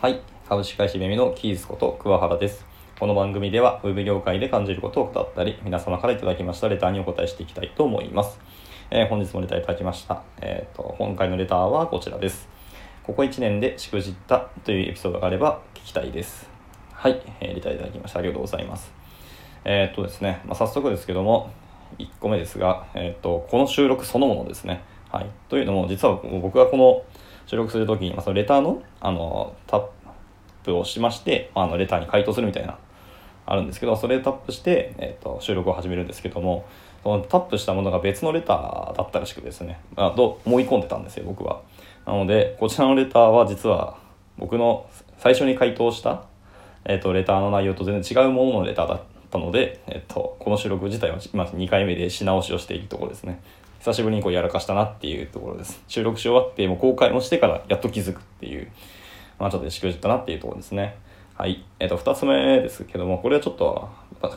はい。株式会社めみのキースこと桑原です。この番組では、ウェブ業界で感じることを語ったり、皆様からいただきましたレターにお答えしていきたいと思います。えー本日もレターいただきました。えっ、と、今回のレターはこちらです。ここ1年でしくじったというエピソードがあれば聞きたいです。はい。えーレターいただきました。ありがとうございます。えーっとですね、まあ、早速ですけども、1個目ですが、えっと、この収録そのものですね。はい。というのも、実は僕がこの収録するときに、まあ、そのレターの、あの、タップをしまして、あ、のレターに回答するみたいな、あるんですけど、それでタップして、えーっと、収録を始めるんですけども、そのタップしたものが別のレターだったらしくですね、あと思い込んでたんですよ、僕は。なので、こちらのレターは実は、僕の最初に回答した、えっとレターの内容と全然違うもののレターだったので、えっとこの収録自体は今2回目でし直しをしているところですね久しぶりにこうやらかしたなっていうところです収録し終わってもう公開もしてからやっと気づくっていうまあちょっとしくじったなっていうところですねはいえっと2つ目ですけどもこれはちょっと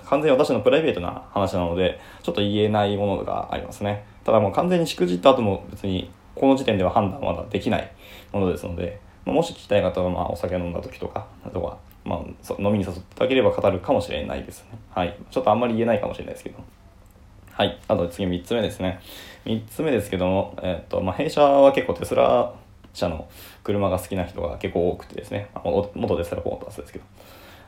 完全に私のプライベートな話なのでちょっと言えないものがありますねただもう完全にしくじった後も別にこの時点では判断はまだできないものですのでまもし聞きたい方は、まあ、お酒飲んだ時とか、あとは、まあ、飲みに誘っていただければ語るかもしれないですね。はい。ちょっとあんまり言えないかもしれないですけど。はい。あと次3つ目ですね。3つ目ですけども、えっと、まあ、弊社は結構テスラ社の車が好きな人が結構多くてですね、元テスラポーターですけど。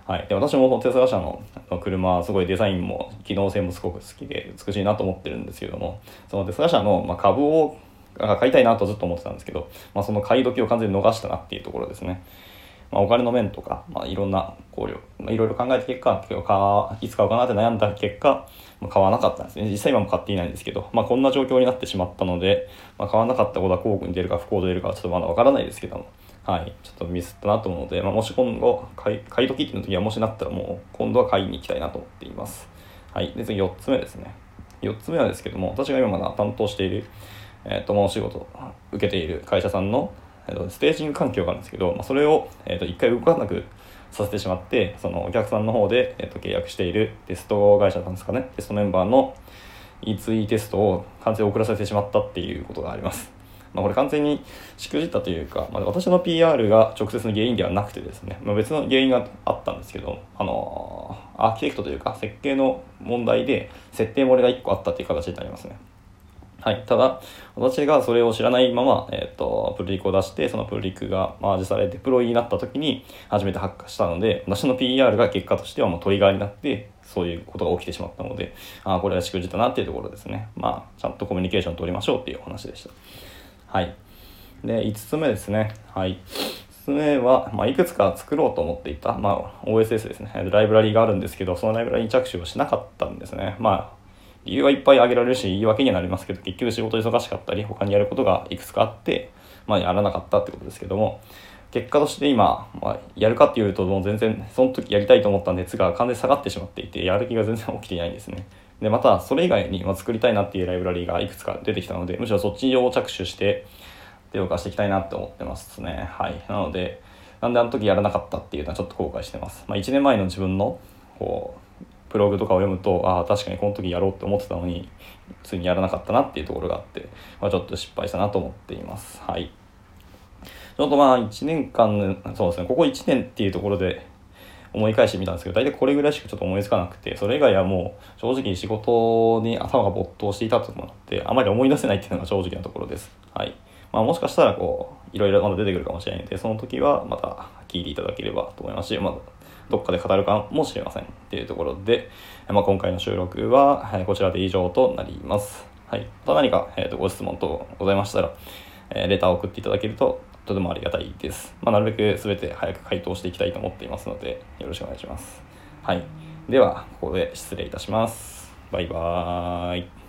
はい、で私もテスラ社の車すごいデザインも機能性もすごく好きで美しいなと思ってるんですけどもそのテスラ社のま株を買いたいなとずっと思ってたんですけど、まあ、その買い時を完全に逃したなっていうところですね。まあ、お金の面とか、まあ、いろんな考慮、まあ、いろいろ考えた結果、結構買いつ買うかなって悩んだ結果、まあ、買わなかったんですね。実際今も買っていないんですけど、まあ、こんな状況になってしまったので、まあ、買わなかったことは幸福に出るか不幸に出るかはちょっとまだわからないですけども、はい、ちょっとミスったなと思うので、まあ、もし今後買い、買い時っていう時はもしなったらもう今度は買いに行きたいなと思っています。はい、で次4つ目ですね。4つ目はですけども、私が今まだ担当している、えー、と、もう仕事受けている会社さんの、えーとステージング環境があるんですけど、まあ、それを、えー、と一回動かなくさせてしまって、そのお客さんの方で、えー、と契約しているテスト会社なんですかね、テストメンバーの E2E テストを完全に遅らせてしまったっていうことがあります。まあ、これ完全にしくじったというか、まあ、私の PR が直接の原因ではなくてですね、まあ、別の原因があったんですけど、あのーアーキテクトというか設計の問題で設定漏れが1個あったっていう形になりますね。はい。ただ、私がそれを知らないまま、えっ、と、プルリクを出して、そのプルリクがマージされて、プロになった時に初めて発火したので、私の PR が結果としてはもうトリガーになって、そういうことが起きてしまったので、ああ、これはしくじったなっていうところですね。まあ、ちゃんとコミュニケーション取りましょうっていうお話でした。はい。で、5つ目ですね。はい。5つ目は、まあ、いくつか作ろうと思っていた、まあ、OSS ですね。ライブラリがあるんですけど、そのライブラリに着手をしなかったんですね。まあ、理由はいっぱい挙げられるし、言い訳にはなりますけど、結局仕事忙しかったり、他にやることがいくつかあって、まあ、やらなかったってことですけども、結果として今、まあ、やるかっていうと、もう全然、その時やりたいと思った熱が完全に下がってしまっていて、やる気が全然起きていないんですね。で、また、それ以外に、まあ、作りたいなっていうライブラリーがいくつか出てきたので、むしろそっちを着手して、手を貸していきたいなって思ってますね。はい。なので、なんであの時やらなかったっていうのはちょっと後悔してます。まあ、1年前の自分の、こう、ブログとかを読むと、ああ、確かにこの時やろうって思ってたのに、ついにやらなかったなっていうところがあって、まあ、ちょっと失敗したなと思っています。はい。ちょっとまあ、1年間、そうですね、ここ1年っていうところで思い返してみたんですけど、大体これぐらいしかちょっと思いつかなくて、それ以外はもう、正直仕事に頭が没頭していたと思って、あまり思い出せないっていうのが正直なところです。はい。まあ、もしかしたら、こう、いろいろまだ出てくるかもしれないので、その時はまた聞いていただければと思いますし、まあ、どっかで語るかもしれませんっていうところで、まあ、今回の収録は、はいこちらで以上となります。はい。また何か、えー、とご質問等ございましたら、えーレターを送っていただけるととてもありがたいです。まあ、なるべく全て早く回答していきたいと思っていますので、よろしくお願いします。はい。では、ここで失礼いたします。バイバーイ。